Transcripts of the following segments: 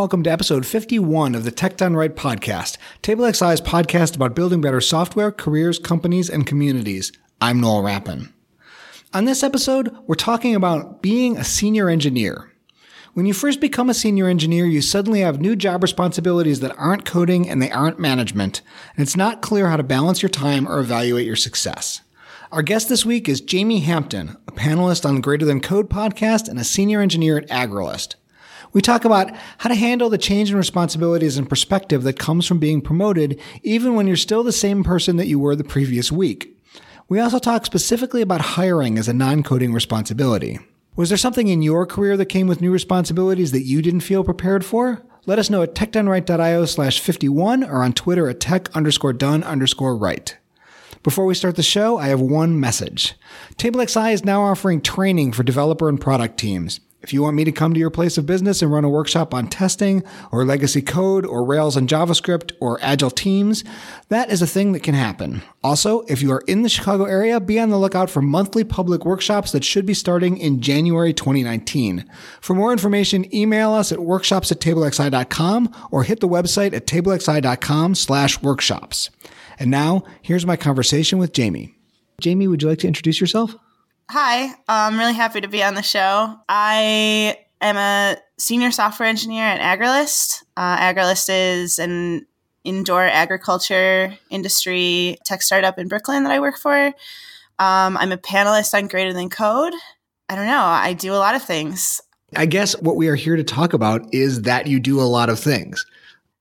welcome to episode 51 of the Tech Done Right podcast, Table TableXI's podcast about building better software, careers, companies, and communities. I'm Noel Rappin. On this episode, we're talking about being a senior engineer. When you first become a senior engineer, you suddenly have new job responsibilities that aren't coding and they aren't management, and it's not clear how to balance your time or evaluate your success. Our guest this week is Jamey Hampton, a panelist on the Greater Than Code podcast and a senior engineer at Agrilyst. We talk about how to handle the change in responsibilities and perspective that comes from being promoted, even when you're still the same person that you were the previous week. We also talk specifically about hiring as a non coding responsibility. Was there something in your career that came with new responsibilities that you didn't feel prepared for? Let us know at techdoneright.io slash 51 or on Twitter at tech underscore done underscore right. Before we start the show, I have one message. Table XI is now offering training for developer and product teams. If you want me to come to your place of business and run a workshop on testing or legacy code or Rails and JavaScript or agile teams, that is a thing that can happen. Also, if you are in the Chicago area, be on the lookout for monthly public workshops that should be starting in January 2019. For more information, email us at workshops at tablexi.com or hit the website at tablexi.com slash workshops. And now, here's my conversation with Jamey. Jamey, would you like to introduce yourself? Hi, I'm really happy to be on the show. I am a senior software engineer at Agrilyst. Uh, Agrilyst is an indoor agriculture industry tech startup in Brooklyn that I work for. Um, I'm a panelist on Greater Than Code. I don't know. I do a lot of things. I guess what we are here to talk about is that you do a lot of things.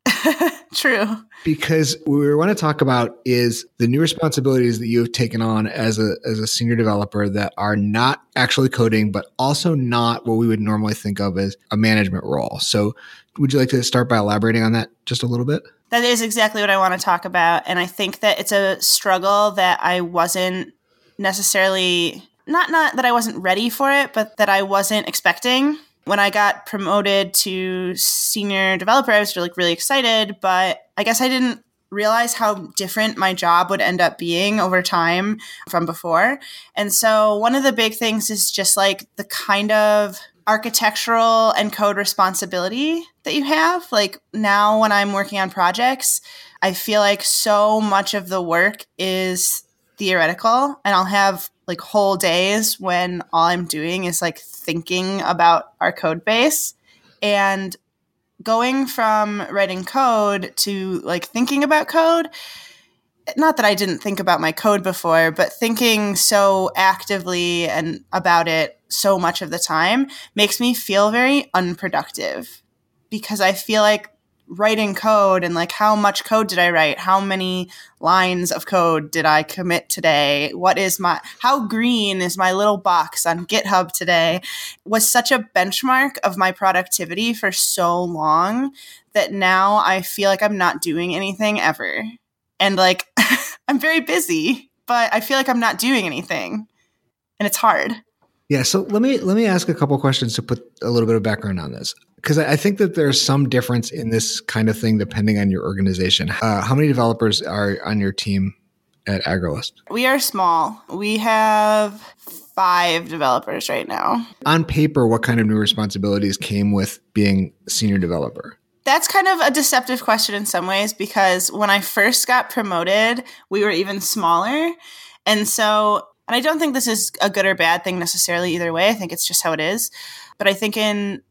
True. Because what we want to talk about is the new responsibilities that you have taken on as a as a senior developer that are not actually coding, but also not what we would normally think of as a management role. So would you like to start by elaborating on that just a little bit? That is exactly what I want to talk about. And I think that it's a struggle that I wasn't necessarily not not that I wasn't ready for it, but that I wasn't expecting when I got promoted to senior developer, I was really, really excited, but I guess I didn't realize how different my job would end up being over time from before. And so one of the big things is just like the kind of architectural and code responsibility that you have. Like now when I'm working on projects, I feel like so much of the work is theoretical and I'll have like whole days when all I'm doing is like thinking about our code base and going from writing code to like thinking about code. Not that I didn't think about my code before, but thinking so actively and about it so much of the time makes me feel very unproductive because I feel like writing code and like how much code did I write? How many lines of code did I commit today? What is my how green is my little box on GitHub today? Was such a benchmark of my productivity for so long that now I feel like I'm not doing anything ever. And like I'm very busy, but I feel like I'm not doing anything. And it's hard. Yeah, so let me let me ask a couple questions to put a little bit of background on this because I think that there's some difference in this kind of thing depending on your organization. Uh, how many developers are on your team at Agrilyst? We are small. We have five developers right now. On paper, what kind of new responsibilities came with being senior developer? That's kind of a deceptive question in some ways because when I first got promoted, we were even smaller. And so, and I don't think this is a good or bad thing necessarily either way. I think it's just how it is. But I think in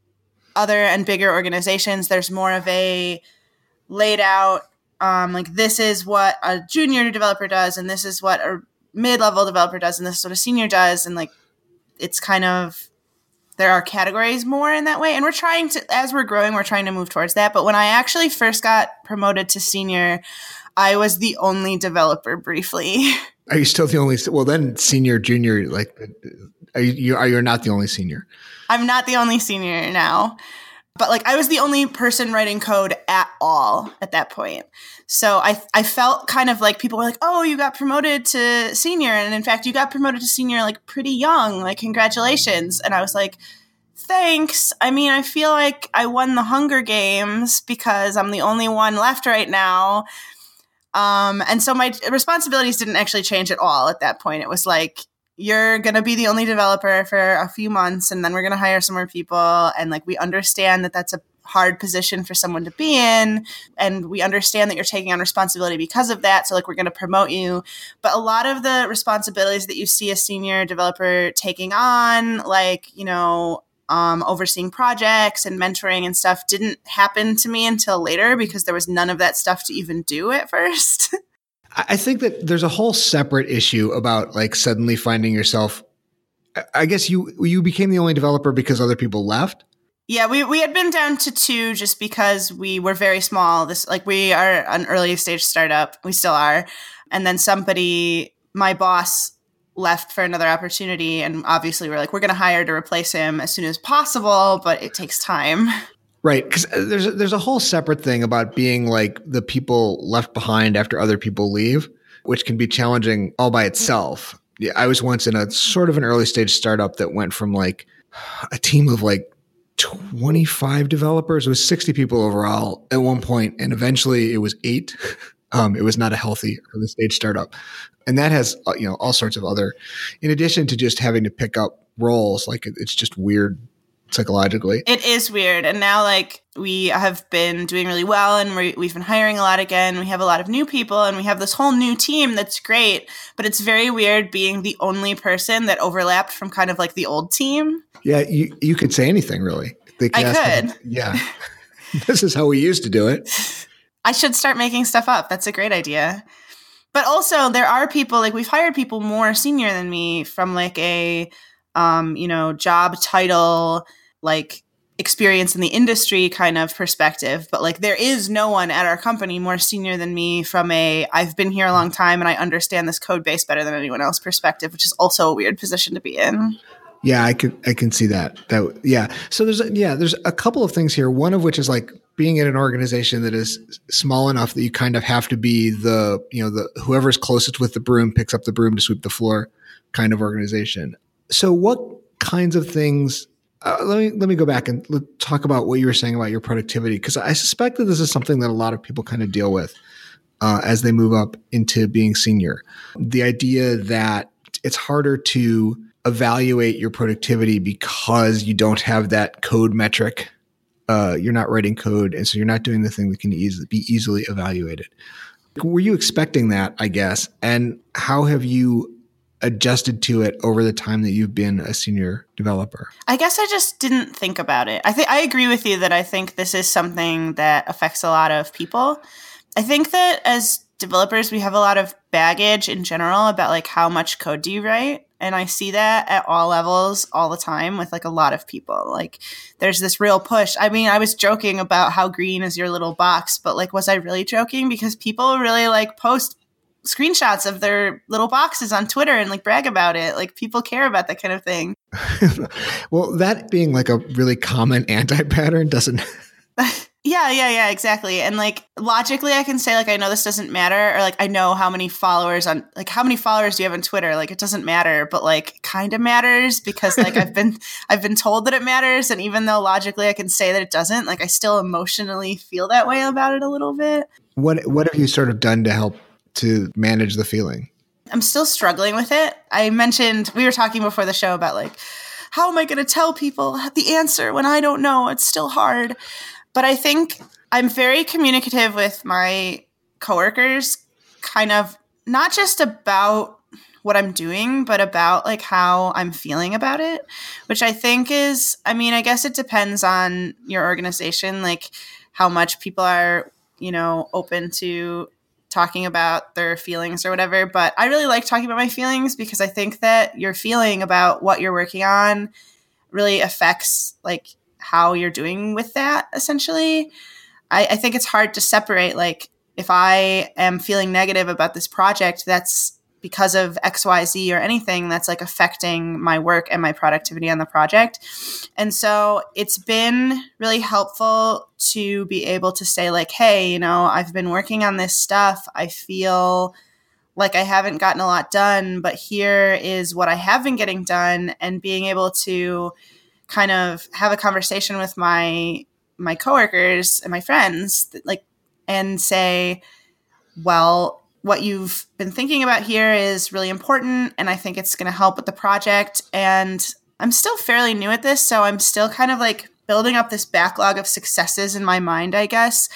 other and bigger organizations, there's more of a laid out, um, like this is what a junior developer does, and this is what a mid level developer does, and this is what a senior does, and like it's kind of there are categories more in that way, and we're trying to as we're growing, we're trying to move towards that. But when I actually first got promoted to senior, I was the only developer briefly. Are you still the only? Well, then senior, junior, like, are you? Are you not the only senior? I'm not the only senior now. But like I was the only person writing code at all at that point. So I I felt kind of like people were like, "Oh, you got promoted to senior." And in fact, you got promoted to senior like pretty young. Like congratulations. And I was like, "Thanks. I mean, I feel like I won the Hunger Games because I'm the only one left right now." Um, and so my responsibilities didn't actually change at all at that point. It was like, you're going to be the only developer for a few months and then we're going to hire some more people. And like we understand that that's a hard position for someone to be in and we understand that you're taking on responsibility because of that. So like we're going to promote you. But a lot of the responsibilities that you see a senior developer taking on like you know um, overseeing projects and mentoring and stuff didn't happen to me until later because there was none of that stuff to even do at first. I think that there's a whole separate issue about like suddenly finding yourself. I guess you you became the only developer because other people left. Yeah, we, we had been down to two just because we were very small. This like we are an early stage startup. We still are. And then somebody, my boss left for another opportunity and obviously we're like we're going to hire to replace him as soon as possible but it takes time. Right because uh, there's a, there's a whole separate thing about being like the people left behind after other people leave which can be challenging all by itself. Yeah i was once in a sort of an early stage startup that went from like a team of like 25 developers. It was 60 people overall at one point and eventually it was eight um, it was not a healthy early stage startup. And that has uh, you know all sorts of other in addition to just having to pick up roles like it's just weird psychologically. It is weird. And now like we have been doing really well and we have been hiring a lot again. We have a lot of new people and we have this whole new team that's great but it's very weird being the only person that overlapped from kind of like the old team. Yeah you, you could say anything really. I could. yeah. This is how we used to do it i should start making stuff up. That's a great idea. But also there are people like we've hired people more senior than me from like a um, you know job title like experience in the industry kind of perspective. But like there is no one at our company more senior than me from a i've been here a long time and i understand this code base better than anyone else perspective which is also a weird position to be in. Yeah i can i can see that. That yeah. So there's yeah there's a couple of things here one of which is like being in an organization that is small enough that you kind of have to be the you know the whoever's closest with the broom picks up the broom to sweep the floor kind of organization. So what kinds of things uh, let me let me go back and talk about what you were saying about your productivity because i suspect that this is something that a lot of people kind of deal with uh, as they move up into being senior. The idea that it's harder to evaluate your productivity because you don't have that code metric uh, you're not writing code, and so you're not doing the thing that can easily be easily evaluated. Were you expecting that? I guess, and how have you adjusted to it over the time that you've been a senior developer? I guess I just didn't think about it. I think I agree with you that I think this is something that affects a lot of people. I think that as developers, we have a lot of baggage in general about like how much code do you write? And i see that at all levels all the time with like a lot of people. Like there's this real push. I mean i was joking about how green is your little box but like was i really joking? Because people really like post screenshots of their little boxes on twitter and like brag about it. Like people care about that kind of thing. Well that being like a really common anti-pattern doesn't Yeah, yeah, yeah, exactly. And like logically I can say like I know this doesn't matter or like I know how many followers on like how many followers do you have on Twitter? Like it doesn't matter, but like kind of matters because like I've been I've been told that it matters and even though logically I can say that it doesn't, like I still emotionally feel that way about it a little bit. What what have you sort of done to help to manage the feeling? I'm still struggling with it. I mentioned we were talking before the show about like how am I going to tell people the answer when I don't know? It's still hard. But I think I'm very communicative with my coworkers, kind of not just about what I'm doing, but about like how I'm feeling about it, which I think is, I mean, I guess it depends on your organization, like how much people are, you know, open to talking about their feelings or whatever. But I really like talking about my feelings because I think that your feeling about what you're working on really affects like how you're doing with that essentially. I, I think it's hard to separate like if i am feeling negative about this project that's because of xyz or anything that's like affecting my work and my productivity on the project. And so it's been really helpful to be able to say like hey you know i've been working on this stuff. I feel like i haven't gotten a lot done but here is what i have been getting done. And being able to kind of have a conversation with my my coworkers and my friends like and say well what you've been thinking about here is really important and i think it's going to help with the project and i'm still fairly new at this so i'm still kind of like building up this backlog of successes in my mind, I guess.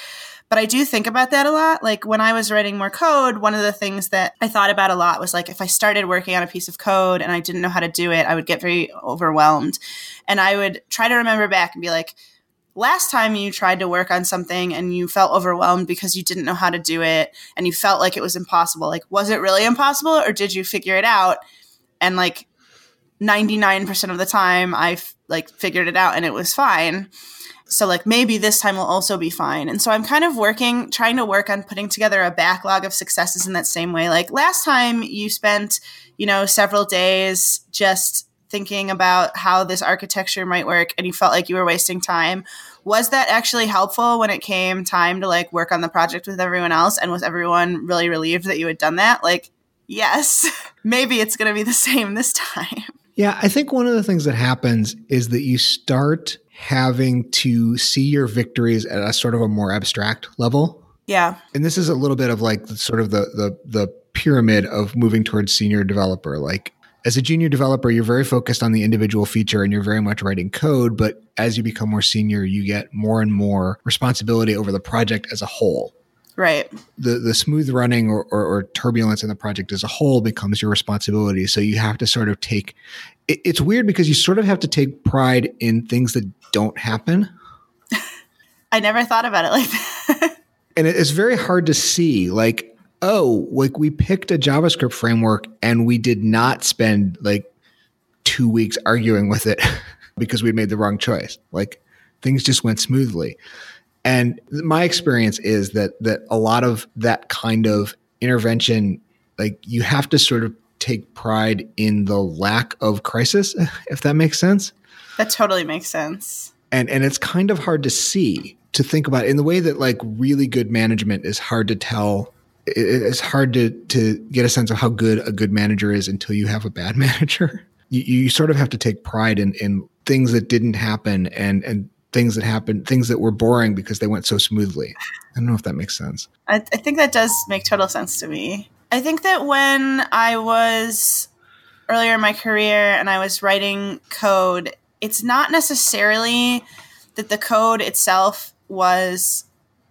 But I do think about that a lot. Like when I was writing more code, one of the things that I thought about a lot was like if I started working on a piece of code and I didn't know how to do it, I would get very overwhelmed. And I would try to remember back and be like, last time you tried to work on something and you felt overwhelmed because you didn't know how to do it and you felt like it was impossible, like was it really impossible or did you figure it out? And like 99% of the time I like figured it out and it was fine. So like maybe this time will also be fine. And so I'm kind of working trying to work on putting together a backlog of successes in that same way. Like last time you spent, you know, several days just thinking about how this architecture might work and you felt like you were wasting time. Was that actually helpful when it came time to like work on the project with everyone else and was everyone really relieved that you had done that? Like yes, maybe it's going to be the same this time. Yeah, I think one of the things that happens is that you start having to see your victories at a sort of a more abstract level. Yeah. And this is a little bit of like the, sort of the the the pyramid of moving towards senior developer. Like as a junior developer, you're very focused on the individual feature and you're very much writing code, but as you become more senior, you get more and more responsibility over the project as a whole. Right. The the smooth running or, or, or, turbulence in the project as a whole becomes your responsibility. So you have to sort of take. It, it's weird because you sort of have to take pride in things that don't happen. I never thought about it like that. and it's very hard to see. Like, oh, like we picked a JavaScript framework and we did not spend like two weeks arguing with it because we made the wrong choice. Like things just went smoothly. And my experience is that that a lot of that kind of intervention, like you have to sort of take pride in the lack of crisis, if that makes sense. That totally makes sense. And and it's kind of hard to see to think about in the way that like really good management is hard to tell it's hard to to get a sense of how good a good manager is until you have a bad manager. You, you sort of have to take pride in in things that didn't happen and and things that happened, things that were boring because they went so smoothly. I don't know if that makes sense. I, I think that does make total sense to me. I think that when I was earlier in my career and I was writing code, it's not necessarily that the code itself was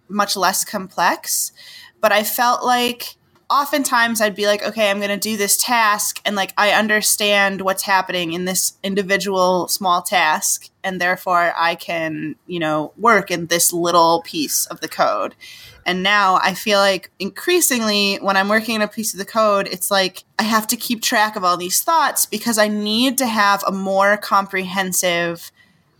much less complex, but I felt like oftentimes I'd be like, okay, I'm going to do this task. And like, I understand what's happening in this individual small task. And therefore I can, you know, work in this little piece of the code. And now I feel like increasingly when I'm working in a piece of the code, it's like I have to keep track of all these thoughts because I need to have a more comprehensive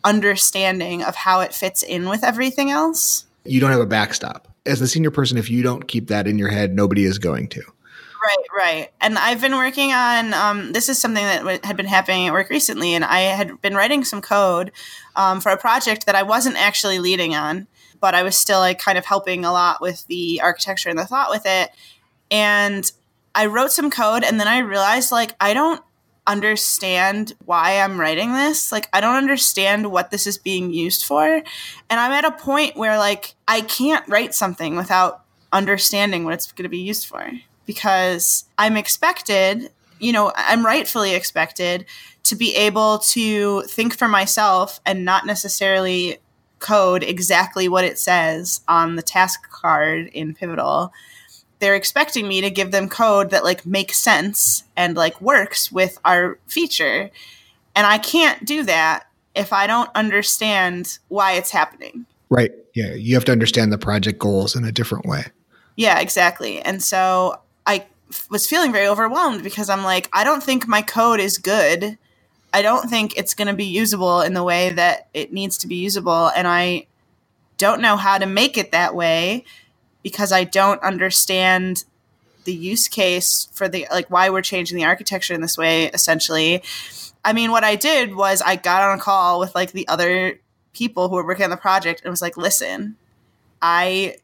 understanding of how it fits in with everything else. You don't have a backstop as a senior person, if you don't keep that in your head, nobody is going to. Right, right. And I've been working on um, this is something that w- had been happening at work recently, and I had been writing some code um, for a project that I wasn't actually leading on, but I was still like kind of helping a lot with the architecture and the thought with it. And I wrote some code, and then I realized like I don't understand why I'm writing this. Like, I don't understand what this is being used for. And I'm at a point where, like, I can't write something without understanding what it's going to be used for because I'm expected, you know, I'm rightfully expected to be able to think for myself and not necessarily code exactly what it says on the task card in Pivotal they're expecting me to give them code that like makes sense and like works with our feature. And i can't do that if i don't understand why it's happening. Right. Yeah. You have to understand the project goals in a different way. Yeah exactly. And so I f- was feeling very overwhelmed because i'm like i don't think my code is good. I don't think it's going to be usable in the way that it needs to be usable. And i don't know how to make it that way because I don't understand the use case for the like why we're changing the architecture in this way essentially. I mean, what I did was I got on a call with like the other people who were working on the project and was like, "Listen, I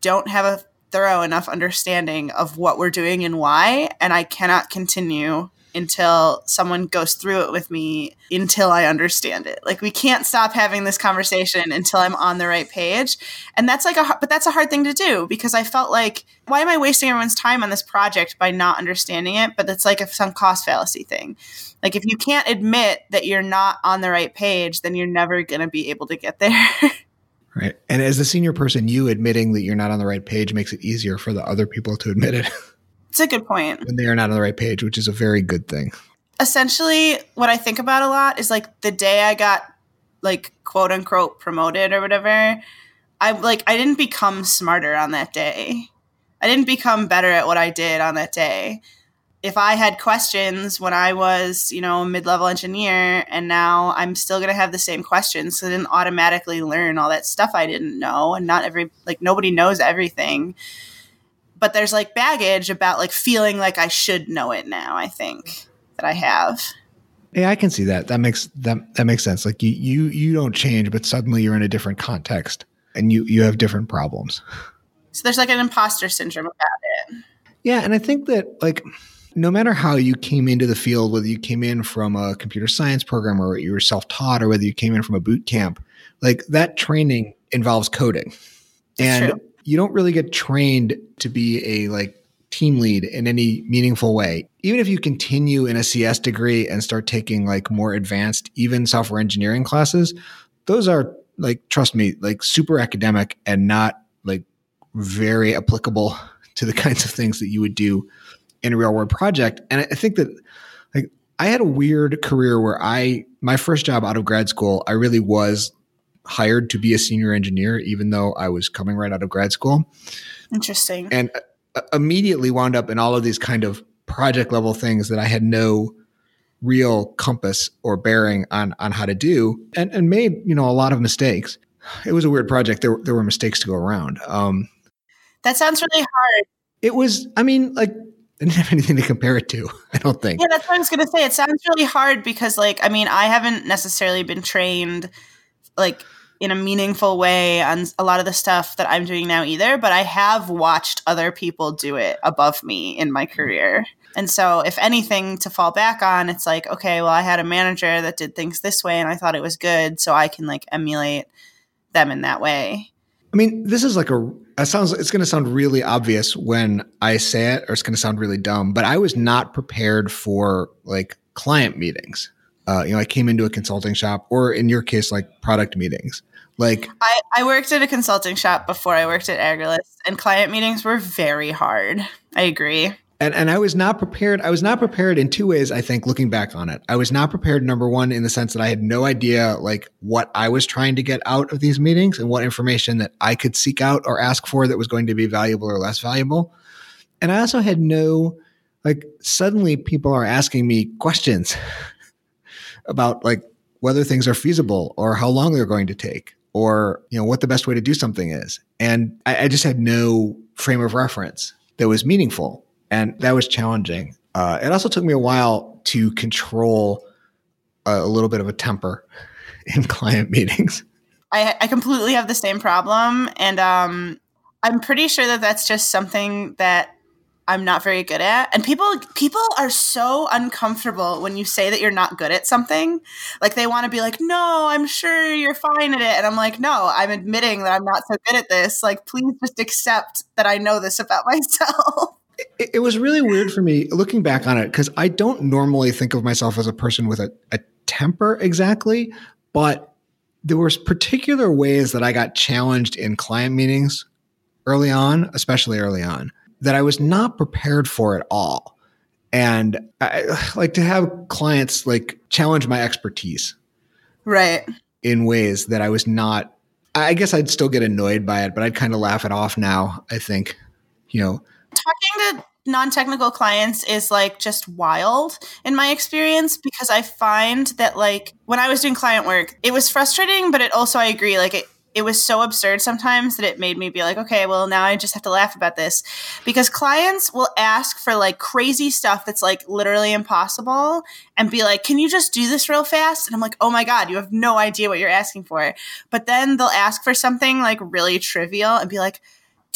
don't have a thorough enough understanding of what we're doing and why, and I cannot continue until someone goes through it with me until I understand it. Like we can't stop having this conversation until I'm on the right page. And that's like a but that's a hard thing to do because I felt like why am I wasting everyone's time on this project by not understanding it? But it's like a sunk cost fallacy thing. Like if you can't admit that you're not on the right page, then you're never going to be able to get there. right. And as the senior person, you admitting that you're not on the right page makes it easier for the other people to admit it. It's a good point. When they are not on the right page, which is a very good thing. Essentially, what I think about a lot is like the day I got like quote unquote promoted or whatever, I like I didn't become smarter on that day. I didn't become better at what I did on that day. If I had questions when I was, you know, a mid-level engineer and now I'm still going to have the same questions, so I didn't automatically learn all that stuff I didn't know and not every like nobody knows everything but there's like baggage about like feeling like I should know it now. I think that I have. Yeah, I can see that. That makes that that makes sense. Like you you you don't change, but suddenly you're in a different context and you you have different problems. So there's like an imposter syndrome about it. Yeah, and I think that like no matter how you came into the field, whether you came in from a computer science program or you were self-taught or whether you came in from a boot camp, like that training involves coding. and you don't really get trained to be a like team lead in any meaningful way. Even if you continue in a CS degree and start taking like more advanced, even software engineering classes, those are like, trust me, like super academic and not like very applicable to the kinds of things that you would do in a real world project. And I think that like I had a weird career where I, my first job out of grad school, I really was hired to be a senior engineer, even though I was coming right out of grad school. Interesting. And uh, immediately wound up in all of these kind of project level things that I had no real compass or bearing on on how to do and, and made you know a lot of mistakes it was a weird project there, there were mistakes to go around um, that sounds really hard it was i mean like I didn't have anything to compare it to. I don't think. Yeah, that's what I was going to say. It sounds really hard because, like, I mean, I haven't necessarily been trained, like, in a meaningful way on a lot of the stuff that I'm doing now either, but I have watched other people do it above me in my mm. career. And so, if anything to fall back on, it's like, okay, well, I had a manager that did things this way and I thought it was good, so I can like emulate them in that way. I mean, this is like a, it sounds, it's going to sound really obvious when I say it, or it's going to sound really dumb, but I was not prepared for like client meetings uh, you know, I came into a consulting shop, or in your case, like product meetings. Like I, I worked at a consulting shop before I worked at Agrilyst, and client meetings were very hard. I agree. And and I was not prepared. I was not prepared in two ways. I think looking back on it, I was not prepared. Number one, in the sense that I had no idea like what I was trying to get out of these meetings and what information that I could seek out or ask for that was going to be valuable or less valuable. And I also had no like suddenly people are asking me questions about like whether things are feasible or how long they're going to take or you know what the best way to do something is. And I, I just had no frame of reference that was meaningful and that was challenging. Uh, it also took me a while to control a, a little bit of a temper in client meetings. I, I completely have the same problem and um, i'm pretty sure that that's just something that I'm not very good at. And people people are so uncomfortable when you say that you're not good at something. Like they want to be like, "No, I'm sure you're fine at it." And I'm like, "No, I'm admitting that I'm not so good at this. Like please just accept that I know this about myself." It, was really weird for me looking back on it cuz I don't normally think of myself as a person with a, a temper exactly, but there was particular ways that I got challenged in client meetings early on, especially early on that I was not prepared for at all. And I like to have clients like challenge my expertise. Right. In ways that I was not, I guess I'd still get annoyed by it, but I'd kind of laugh it off now, I think, you know. Talking to non-technical clients is like just wild in my experience because I find that like when I was doing client work, it was frustrating, but it also I agree like it it was so absurd sometimes that it made me be like, okay, well, now I just have to laugh about this. Because clients will ask for like crazy stuff that's like literally impossible and be like, can you just do this real fast? And I'm like, oh my God, you have no idea what you're asking for. But then they'll ask for something like really trivial and be like,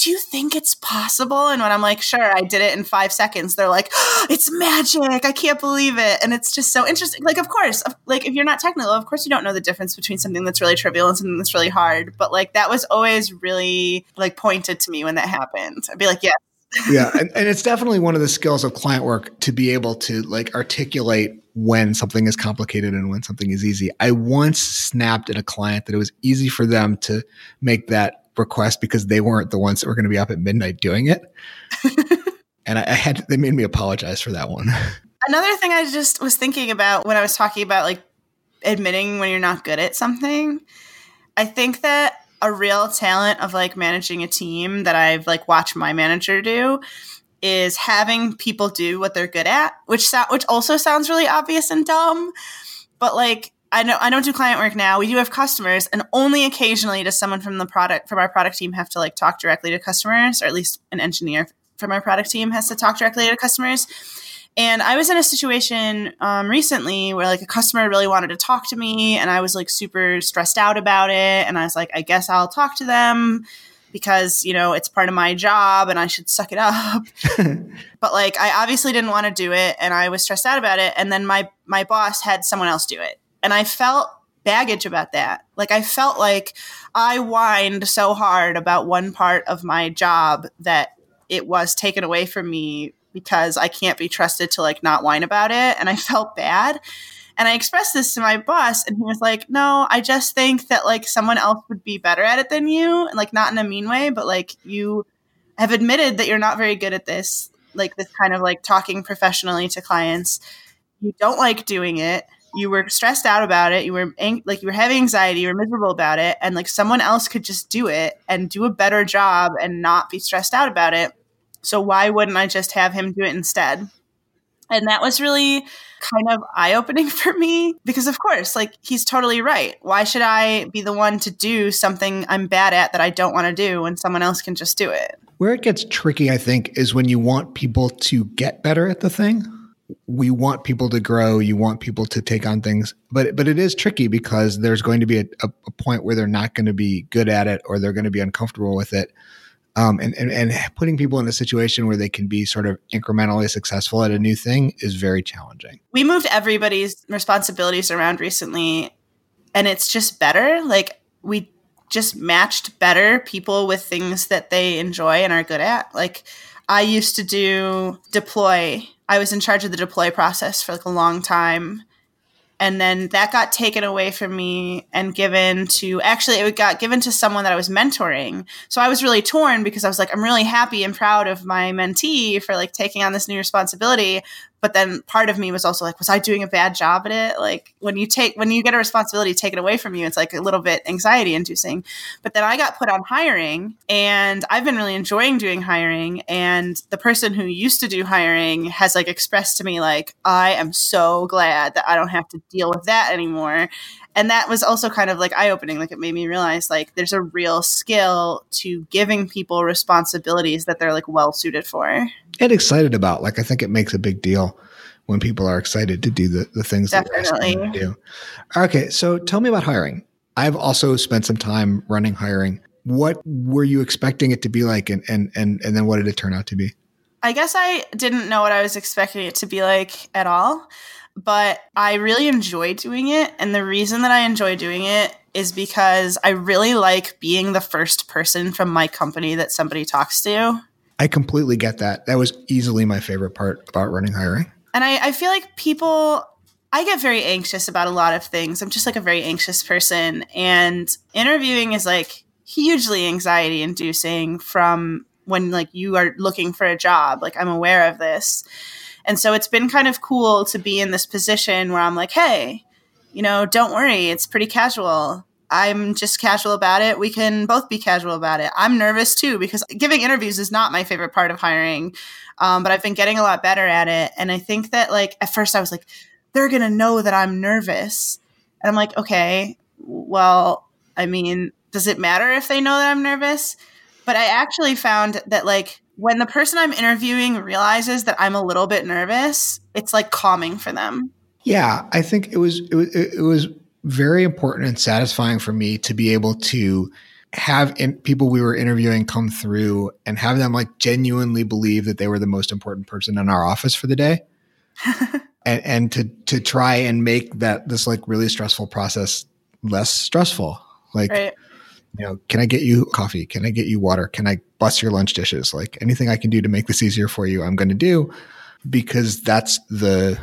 do you think it's possible? And when I'm like, sure, I did it in five seconds, they're like, oh, it's magic. I can't believe it. And it's just so interesting. Like, of course, like if you're not technical, of course you don't know the difference between something that's really trivial and something that's really hard. But like that was always really like pointed to me when that happened. I'd be like, yes, yeah, and, and it's definitely one of the skills of client work to be able to like articulate when something is complicated and when something is easy. I once snapped at a client that it was easy for them to make that request because they weren't the ones that were going to be up at midnight doing it. and I, I had they made me apologize for that one. Another thing I just was thinking about when I was talking about like admitting when you're not good at something, I think that a real talent of like managing a team that I've like watched my manager do is having people do what they're good at, which so- which also sounds really obvious and dumb, but like I know I don't do client work now. We do have customers, and only occasionally does someone from the product from our product team have to like talk directly to customers, or at least an engineer from our product team has to talk directly to customers. And I was in a situation um, recently where like a customer really wanted to talk to me, and I was like super stressed out about it. And I was like, I guess I'll talk to them because you know it's part of my job and I should suck it up. but like I obviously didn't want to do it, and I was stressed out about it. And then my my boss had someone else do it, and I felt baggage about that. Like I felt like I whined so hard about one part of my job that it was taken away from me because I can't be trusted to like not whine about it. And I felt bad. And I expressed this to my boss, and he was like, No, I just think that like someone else would be better at it than you. And like, not in a mean way, but like, you have admitted that you're not very good at this, like, this kind of like talking professionally to clients. You don't like doing it. You were stressed out about it. You were ang- like, you were having anxiety. You were miserable about it. And like, someone else could just do it and do a better job and not be stressed out about it so why wouldn't I just have him do it instead? And that was really kind of eye opening for me because, of course, like he's totally right. Why should I be the one to do something I'm bad at that I don't want to do when someone else can just do it? Where it gets tricky, I think, is when you want people to get better at the thing. We want people to grow. You want people to take on things, but but it is tricky because there's going to be a, a, point where they're not going to be good at it or they're going to be uncomfortable with it um, and, and, and putting people in a situation where they can be sort of incrementally successful at a new thing is very challenging. We moved everybody's responsibilities around recently, and it's just better. Like we just matched better people with things that they enjoy and are good at. Like I used to do deploy. I was in charge of the deploy process for like a long time and then that got taken away from me and given to actually it got given to someone that I was mentoring. So I was really torn because I was like I'm really happy and proud of my mentee for like taking on this new responsibility, but then part of me was also like was i doing a bad job at it? Like when you take when you get a responsibility taken away from you it's like a little bit anxiety inducing. But then i got put on hiring and i've been really enjoying doing hiring and the person who used to do hiring has like expressed to me like i am so glad that i don't have to deal with that anymore. And that was also kind of like eye opening like it made me realize like there's a real skill to giving people responsibilities that they're like well suited for and excited about like i think it makes a big deal when people are excited to do the, the things Definitely. that they do okay so tell me about hiring i've also spent some time running hiring what were you expecting it to be like and and and, and then what did it turn out to be i guess i didn't know what i was expecting it to be like at all but I really enjoy doing it. And the reason that I enjoy doing it is because I really like being the first person from my company that somebody talks to. I completely get that. That was easily my favorite part about running hiring. And I, I feel like people, I get very anxious about a lot of things. I'm just like a very anxious person. And interviewing is like hugely anxiety inducing from when like you are looking for a job. Like I'm aware of this. And so it's been kind of cool to be in this position where I'm like, hey, you know, don't worry, it's pretty casual. I'm just casual about it. We can both be casual about it. I'm nervous too because giving interviews is not my favorite part of hiring, um, but I've been getting a lot better at it. And I think that, like, at first I was like, they're going to know that I'm nervous. And I'm like, okay, well, I mean, does it matter if they know that I'm nervous? But I actually found that, like, when the person I'm interviewing realizes that I'm a little bit nervous, it's like calming for them. Yeah, I think it was it was, it was very important and satisfying for me to be able to have in, people we were interviewing come through and have them like genuinely believe that they were the most important person in our office for the day. and, and to to try and make that this like really stressful process less stressful. Like right. you know, can I get you coffee? Can I get you water? Can I bust your lunch dishes? Like anything I can do to make this easier for you, I'm going to do because that's the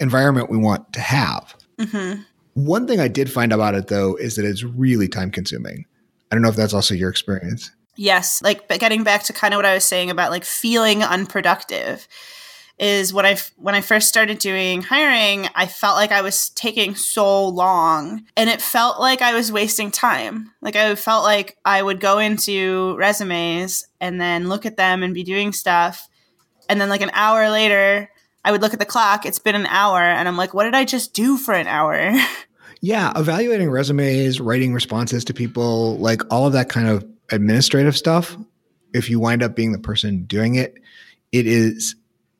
environment we want to have. Mm-hmm. One thing I did find about it though is that it's really time consuming. I don't know if that's also your experience. Yes, like but getting back to kind of what I was saying about like feeling unproductive is when I when I first started doing hiring, I felt like I was taking so long and it felt like I was wasting time. Like I felt like I would go into resumes and then look at them and be doing stuff and then like an hour later I would look at the clock, it's been an hour and I'm like what did I just do for an hour? Yeah, evaluating resumes, writing responses to people, like all of that kind of administrative stuff. If you wind up being the person doing it, it is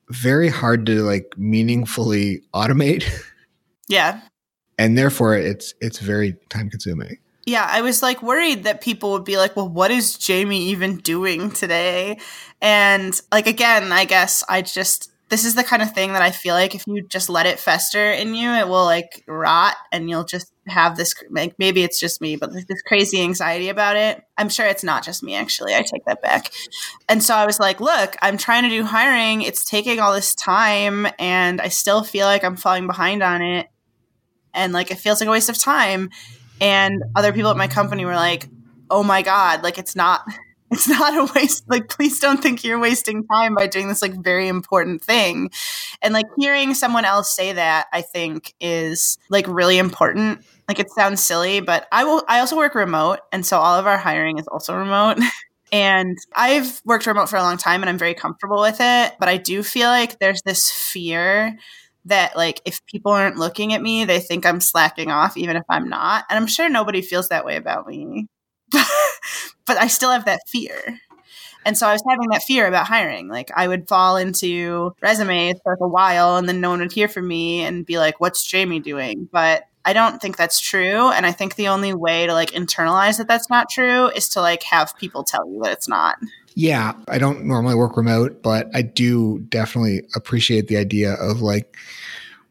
very hard to like meaningfully automate. Yeah. And therefore it's it's very time consuming. Yeah, I was like worried that people would be like, "Well, what is Jamey even doing today?" And like again, I guess I just this is the kind of thing that I feel like if you just let it fester in you, it will like rot and you'll just have this like maybe it's just me, but this crazy anxiety about it. I'm sure it's not just me actually. I take that back. And so I was like, look, I'm trying to do hiring. It's taking all this time and I still feel like I'm falling behind on it. And like it feels like a waste of time. And other people at my company were like, "Oh my god, like it's not it's not a waste like please don't think you're wasting time by doing this like very important thing. And like hearing someone else say that i think is like really important. Like it sounds silly but i will i also work remote and so all of our hiring is also remote. And i've worked remote for a long time and i'm very comfortable with it but i do feel like there's this fear that like if people aren't looking at me they think i'm slacking off even if i'm not. And i'm sure nobody feels that way about me but I still have that fear. And so I was having that fear about hiring. Like I would fall into resumes for a while and then no one would hear from me and be like, what's Jamey doing? But I don't think that's true. And I think the only way to like internalize that that's not true is to like have people tell you that it's not. Yeah. I don't normally work remote, but I do definitely appreciate the idea of like,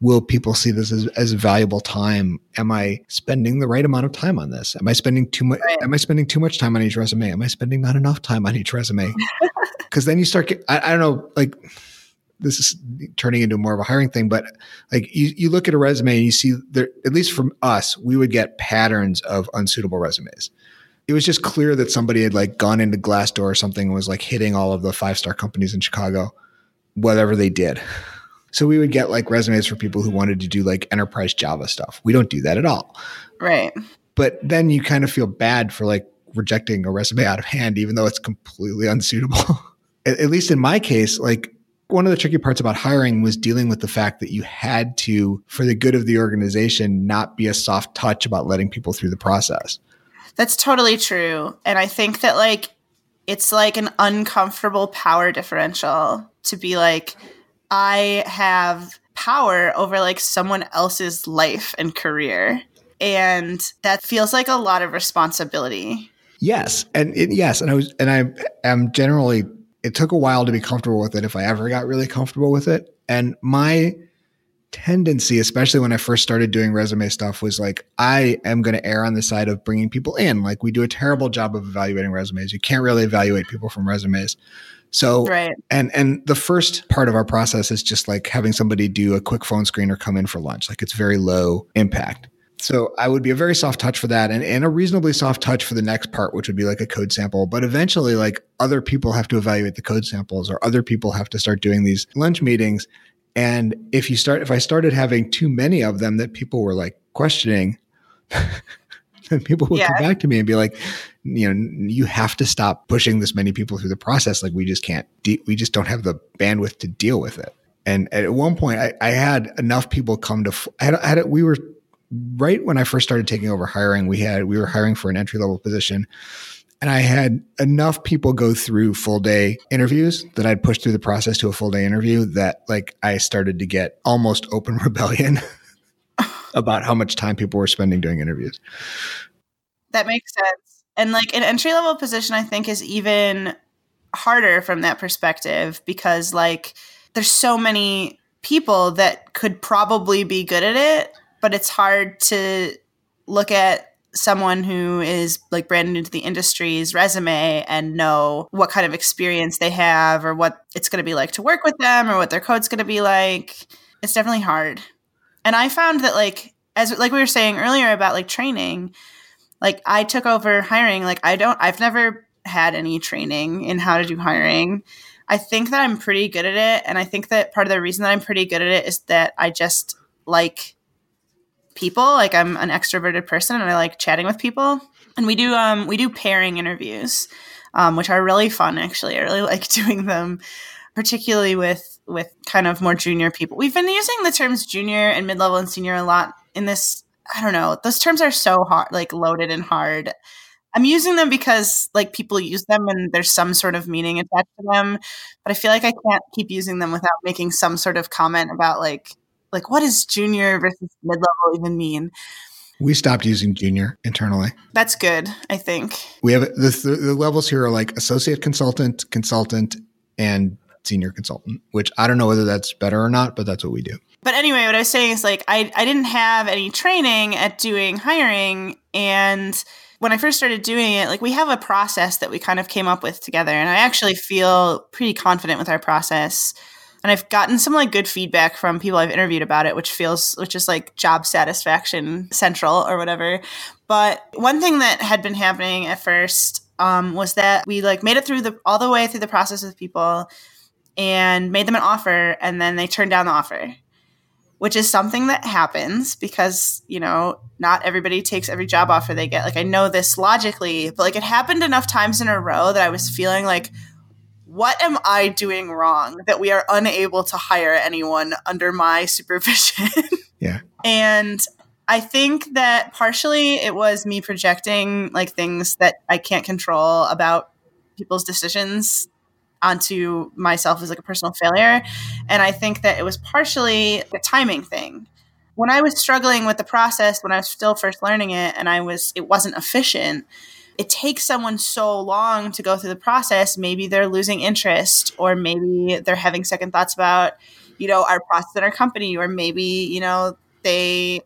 will people see this as, as valuable time? Am I spending the right amount of time on this? Am I spending too much? Right. Am I spending too much time on each resume? Am I spending not enough time on each resume? Because then you start. I, I don't know. Like this is turning into more of a hiring thing, but like you, you look at a resume and you see there, at least from us, we would get patterns of unsuitable resumes. It was just clear that somebody had like gone into Glassdoor or something and was like hitting all of the five star companies in Chicago, whatever they did. So we would get like resumes for people who wanted to do like enterprise Java stuff. We don't do that at all. Right. But then you kind of feel bad for like rejecting a resume out of hand, even though it's completely unsuitable. at, at least in my case, like one of the tricky parts about hiring was dealing with the fact that you had to, for the good of the organization, not be a soft touch about letting people through the process. That's totally true. And I think that like it's like an uncomfortable power differential to be like, I have power over like someone else's life and career. And that feels like a lot of responsibility. Yes. And it, yes. And I was, and I am generally, it took a while to be comfortable with it if I ever got really comfortable with it. And my tendency, especially when I first started doing resume stuff, was like, I am going to err on the side of bringing people in. Like, we do a terrible job of evaluating resumes. You can't really evaluate people from resumes. So, right. and and the first part of our process is just like having somebody do a quick phone screen or come in for lunch. Like it's very low impact. So I would be a very soft touch for that and, and a reasonably soft touch for the next part, which would be like a code sample. But eventually, like other people have to evaluate the code samples or other people have to start doing these lunch meetings. And if you start, if I started having too many of them that people were like questioning, then people would yeah. come back to me and be like, you know, you have to stop pushing this many people through the process. Like we just can't, de- we just don't have the bandwidth to deal with it. And at one point, I, I had enough people come to. I had, I had we were right when I first started taking over hiring. We had we were hiring for an entry level position, and I had enough people go through full day interviews that I'd pushed through the process to a full day interview that like I started to get almost open rebellion about how much time people were spending doing interviews. That makes sense And like an entry level position, I think is even harder from that perspective because like there's so many people that could probably be good at it, but it's hard to look at someone who is like brand new to the industry's resume and know what kind of experience they have or what it's going to be like to work with them or what their code's going to be like. It's definitely hard. And I found that like as like we were saying earlier about like training, like I took over hiring, like I don't I've never had any training in how to do hiring. I think that I'm pretty good at it and I think that part of the reason that I'm pretty good at it is that I just like people. Like I'm an extroverted person and I like chatting with people. And we do um we do pairing interviews, um, which are really fun actually. I really like doing them, particularly with with kind of more junior people. We've been using the terms junior and mid level and senior a lot in this. I don't know. Those terms are so hard, like loaded and hard. I'm using them because like people use them and there's some sort of meaning attached to them, but I feel like I can't keep using them without making some sort of comment about like like what does junior versus mid level even mean? We stopped using junior internally. That's good, I think. We have the, the levels here are like associate consultant, consultant, and senior consultant, which I don't know whether that's better or not, but that's what we do. But anyway, what I was saying is like I, I didn't have any training at doing hiring and when I first started doing it, like we have a process that we kind of came up with together and I actually feel pretty confident with our process and I've gotten some like good feedback from people I've interviewed about it, which feels which is like job satisfaction central or whatever. But one thing that had been happening at first um, was that we like made it through the all the way through the process with people and made them an offer, and then they turned down the offer. Which is something that happens because, you know, not everybody takes every job offer they get. Like, I know this logically, but like it happened enough times in a row that I was feeling like, what am I doing wrong that we are unable to hire anyone under my supervision? yeah. And I think that partially it was me projecting like things that I can't control about people's decisions onto myself as like a personal failure. And I think that it was partially a timing thing. When I was struggling with the process, when I was still first learning it and I was it wasn't efficient, it takes someone so long to go through the process. Maybe they're losing interest, or maybe they're having second thoughts about, you know, our process in our company, or maybe, you know, they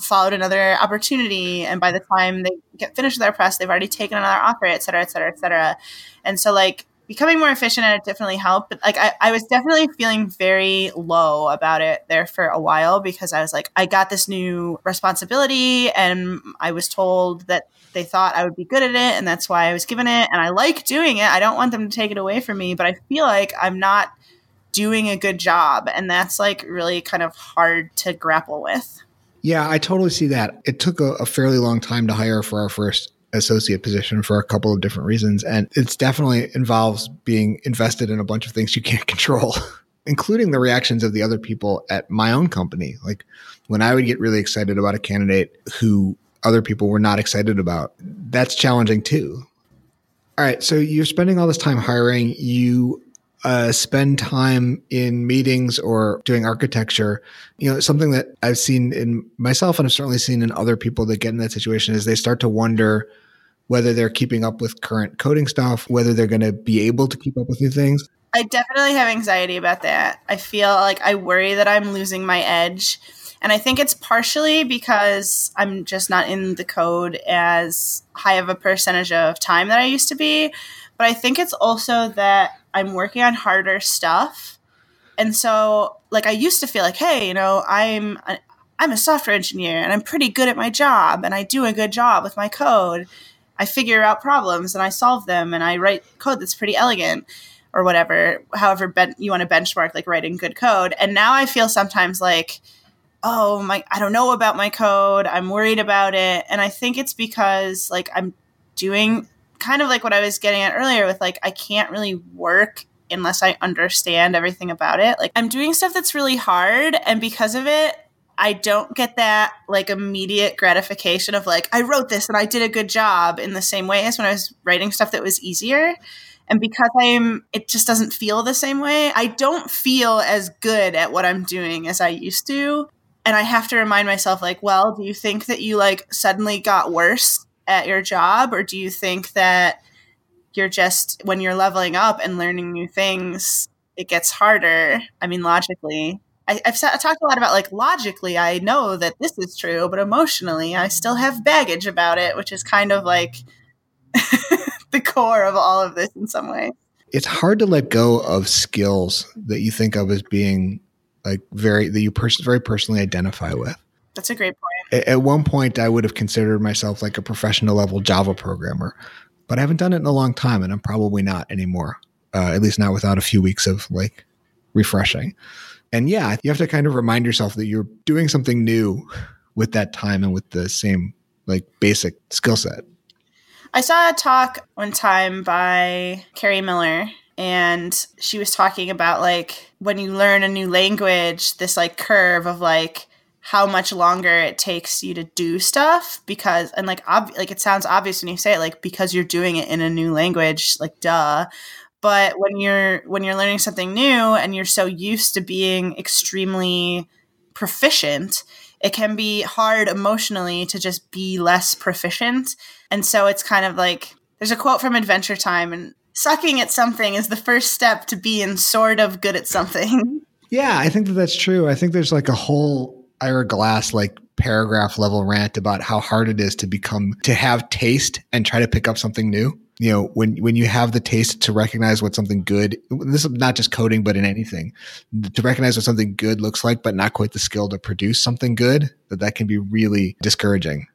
followed another opportunity and by the time they get finished with their press they've already taken another offer et cetera et cetera et cetera and so like becoming more efficient at it definitely helped but like I, I was definitely feeling very low about it there for a while because i was like i got this new responsibility and i was told that they thought I would be good at it, and that's why I was given it. And I like doing it. I don't want them to take it away from me, but I feel like I'm not doing a good job, and that's like really kind of hard to grapple with. Yeah, I totally see that. It took a, a fairly long time to hire for our first associate position for a couple of different reasons, and it's definitely involves being invested in a bunch of things you can't control. including the reactions of the other people at my own company. Like when I would get really excited about a candidate who other people were not excited about. That's challenging too. All right. So you're spending all this time hiring. You uh, spend time in meetings or doing architecture. You know, something that I've seen in myself and I've certainly seen in other people that get in that situation is they start to wonder whether they're keeping up with current coding stuff, whether they're going to be able to keep up with new things. I definitely have anxiety about that. I feel like I worry that I'm losing my edge and I think it's partially because I'm just not in the code as high of a percentage of time that I used to be. But I think it's also that I'm working on harder stuff. And so, like, I used to feel like, hey, you know, I'm. I'm a software engineer and I'm pretty good at my job and I do a good job with my code. I figure out problems and I solve them and I write code that's pretty elegant or whatever, however ben- you want to benchmark like writing good code. And now I feel sometimes like oh my i don't know about my code i'm worried about it and i think it's because like i'm doing kind of like what i was getting at earlier with like i can't really work unless i understand everything about it. Like i'm doing stuff that's really hard and because of it i don't get that like immediate gratification of like i wrote this and i did a good job in the same way as when i was writing stuff that was easier. And because i'm it just doesn't feel the same way i don't feel as good at what i'm doing as i used to. And I have to remind myself, like, well, do you think that you like suddenly got worse at your job, or do you think that you're just when you're leveling up and learning new things, it gets harder? I mean, logically. I, have talked a lot about like logically, I know that this is true, but emotionally, I still have baggage about it, which is kind of like the core of all of this in some way. It's hard to let go of skills that you think of as being like very that you pers- very personally identify with. That's a great point. At, one point, I would have considered myself like a professional level Java programmer, but I haven't done it in a long time, and I'm probably not anymore. Uh, at least not without a few weeks of like refreshing. And yeah, you have to kind of remind yourself that you're doing something new with that time and with the same like basic skill set. I saw a talk one time by Kerri Miller and she was talking about like when you learn a new language this like curve of like how much longer it takes you to do stuff because and like ob- like it sounds obvious when you say it like because you're doing it in a new language like duh but when you're when you're learning something new and you're so used to being extremely proficient it can be hard emotionally to just be less proficient and so it's kind of like there's a quote from adventure time and sucking at something is the first step to being sort of good at something. Yeah, I think that that's true. I think there's like a whole Ira Glass like paragraph level rant about how hard it is to become to have taste and try to pick up something new. You know, when when you have the taste to recognize what something good this is not just coding but in anything. To recognize what something good looks like but not quite the skill to produce something good, that that can be really discouraging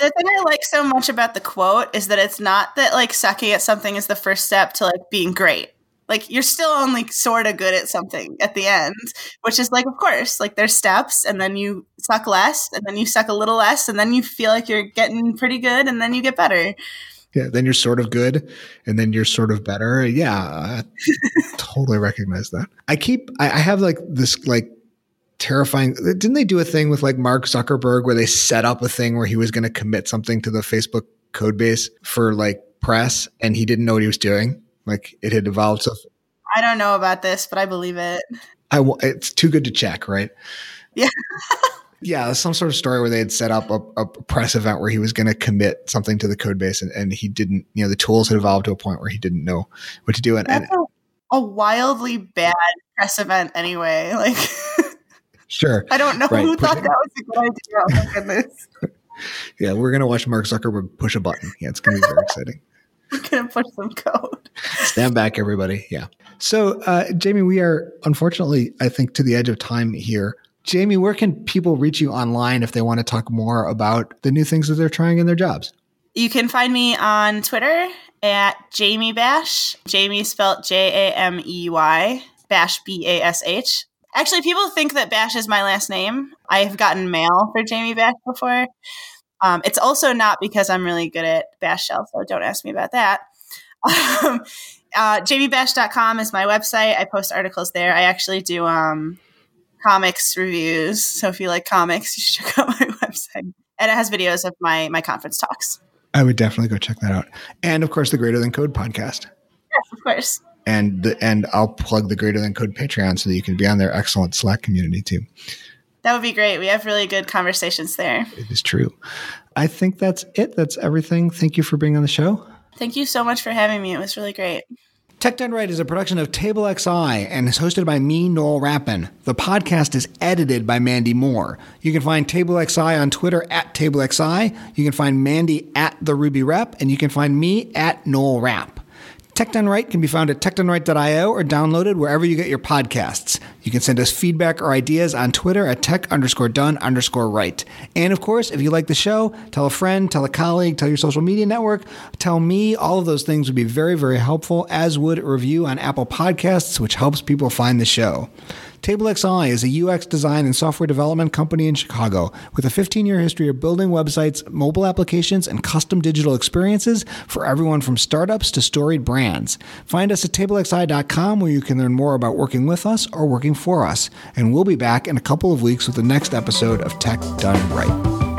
the thing I like so much about the quote is that it's not that like sucking at something is the first step to like being great. Like you're still only sort of good at something at the end, which is like, of course, like there's steps, and then you suck less, and then you suck a little less, and then you feel like you're getting pretty good, and then you get better. Yeah, then you're sort of good, and then you're sort of better. Yeah, I totally recognize that. I keep, I, I have like this like terrifying. Uh, didn't they do a thing with like Mark Zuckerberg where they set up a thing where he was going to commit something to the Facebook code base for like press and he didn't know what he was doing? Like it had evolved so. I don't know about this, but I believe it. I it's too good to check, right? Yeah. yeah, some sort of story where they had set up a, a press event where he was going to commit something to the code base and, and, he didn't, you know, the tools had evolved to a point where he didn't know what to do. And, That's and, a, a wildly bad press event anyway. Like Sure. I don't know right. who thought that was a good idea. Oh my goodness. yeah, we're gonna watch Mark Zuckerberg push a button. Yeah, it's gonna be very exciting. We're gonna push some code. Stand back, everybody. Yeah. So, uh, Jamey, we are unfortunately, I think, to the edge of time here. Jamey, where can people reach you online if they want to talk more about the new things that they're trying in their jobs? You can find me on Twitter at Jamey Bash. Jamey spelled J A M E Y, Bash B A S H. Actually, people think that Bash is my last name. I have gotten mail for Jamey Bash before. Um, it's also not because I'm really good at Bash Shell, so don't ask me about that. Um, uh, jameybash.com is my website. I post articles there. I actually do um, comics reviews. So if you like comics, you should check out my website. And it has videos of my my conference talks. I would definitely go check that out. And of course, the Greater Than Code podcast. Yes, of course and the, and I'll plug the Greater Than Code Patreon so that you can be on their excellent Slack community too. That would be great. We have really good conversations there. It is true. I think that's it. That's everything. Thank you for being on the show. Thank you so much for having me. It was really great. Tech Done Right is a production of Table XI and is hosted by me, Noel Rappin. The podcast is edited by Mandy Moore. You can find Table XI on Twitter at Table XI. You can find Mandy at the Ruby Rep, and you can find me at Noel Rapp. Tech Right can be found at techdoneright.io or downloaded wherever you get your podcasts. You can send us feedback or ideas on Twitter at tech underscore done underscore right. And of course, if you like the show, tell a friend, tell a colleague, tell your social media network, tell me. All of those things would be very, very helpful, as would a review on Apple Podcasts, which helps people find the show. TableXI is a UX design and software development company in Chicago with a 15 year history of building websites, mobile applications, and custom digital experiences for everyone from startups to storied brands. Find us at tablexi.com where you can learn more about working with us or working for us. And we'll be back in a couple of weeks with the next episode of Tech Done Right.